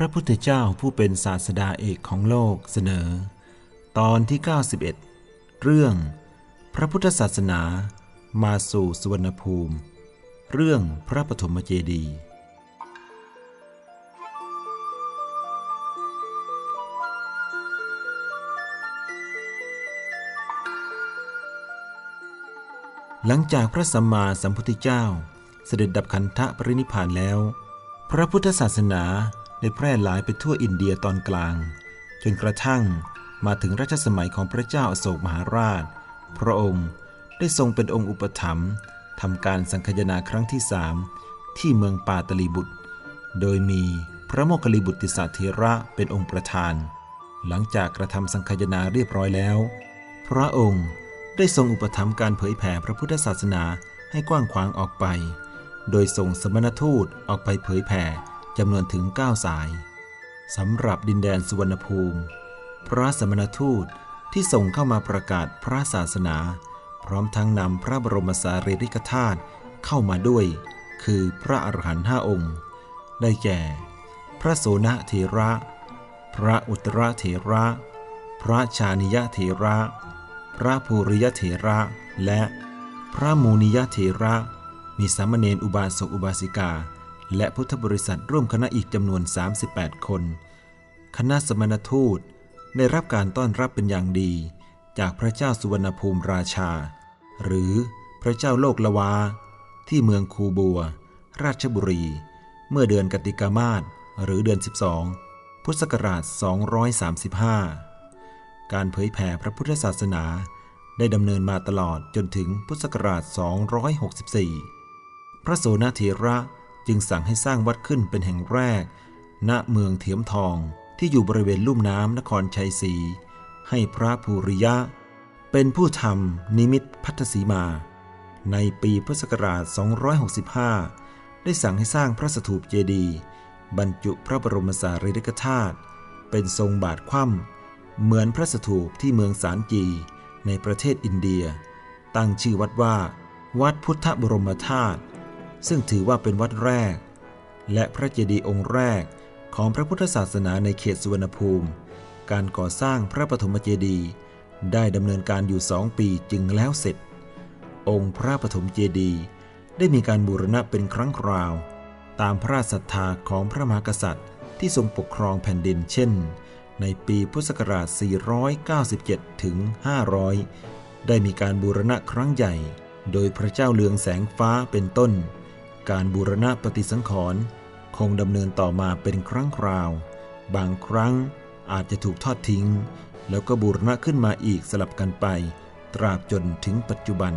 ระพุทธเจ้าผู้เป็นศาสดาเอกของโลกเสนอ ตอนที่ 91 เรื่อง พระพุทธศาสนามาสู่สุวรรณภูมิ เรื่องพระปฐมเจดีย์หลังจากพระสัมมาสัมพุทธเจ้าเสด็จดับขันธปรินิพานแล้ว พระพุทธศาสนา ได้แพร่หลายไปทั่วอินเดียตอนกลาง จนกระทั่งมาถึงรัชสมัยของพระเจ้าอโศกมหาราช พระองค์ได้ทรงเป็นองค์อุปถัมภ์ทำการสังคยนาครั้งที่สามที่เมืองปาตลีบุตร โดยมีพระโมคคิลิบุตติสาเทระเป็นองค์ประธาน หลังจากกระทำสังคยนาเรียบร้อยแล้ว พระองค์ได้ทรงอุปถัมภ์การเผยแผ่พระพุทธศาสนาให้กว้างขวางออกไป โดยส่งสมณทูตออกไปเผยแผ่ จำนวนถึง 9 สายสำหรับดินแดนสุวรรณภูมิ พระสมณทูตที่ส่งเข้ามาประกาศพระศาสนา พร้อมทั้งนำพระบรมสารีริกธาตุเข้ามาด้วย คือพระอรหันต์ห้าองค์ ได้แก่ พระโสนเถระ พระอุตรเถระ พระชานิยเถระ พระภูริยเถระ และพระมูนิยเถระ มีสามเณรอุบาสกอุบาสิกา และพุทธบริษัทร่วมคณะอีกจำนวน 38 คน คณะสมณทูตได้รับการต้อนรับเป็นอย่างดี จากพระเจ้าสุวรรณภูมิราชา หรือพระเจ้าโลกละวา ที่เมืองคูบัว ราชบุรี เมื่อเดือนกติกามาศหรือเดือน 12 พุทธศักราช 235 การเผยแผ่พระพุทธศาสนาได้ดำเนินมาตลอดจนถึงพุทธศักราช 264 พระโสนเถระ จึงสั่งให้สร้างวัดขึ้นเป็นแห่งแรก ณเมืองเถียมทองที่อยู่บริเวณลุ่มน้ำนครชัยศรีให้พระภูริยะ เป็นผู้ทำนิมิตพัทธสีมา ในปีพุทธศักราช 265 ได้สั่งให้สร้างพระสถูปเจดีย์บรรจุพระบรมสารีริกธาตุเป็นทรงบาทคว่ำเหมือนพระสถูปที่เมืองสารจีในประเทศอินเดีย ตั้งชื่อวัดว่า วัดพุทธบรมธาตุ ซึ่งถือว่าเป็นวัดแรก และพระเจดีย์องค์แรกของพระพุทธศาสนาในเขตสุวรรณภูมิ การก่อสร้างพระปฐมเจดีย์ได้ดำเนินการอยู่สองปีจึงแล้วเสร็จ องค์พระปฐมเจดีย์ได้มีการบูรณะเป็นครั้งคราว ตามพระราชศรัทธาของพระมหากษัตริย์ ที่ทรงปกครองแผ่นดินเช่น ในปีพุทธศักราช 497 ถึง 500 ได้มีการบูรณะครั้งใหญ่ โดยพระเจ้าเลืองแสงฟ้าเป็นต้น การบูรณะปฏิสังขรณ์คงดำเนินต่อมาเป็นครั้งคราว บางครั้งอาจจะถูกทอดทิ้ง แล้วก็บูรณะขึ้นมาอีกสลับกันไป ตราบจนถึงปัจจุบัน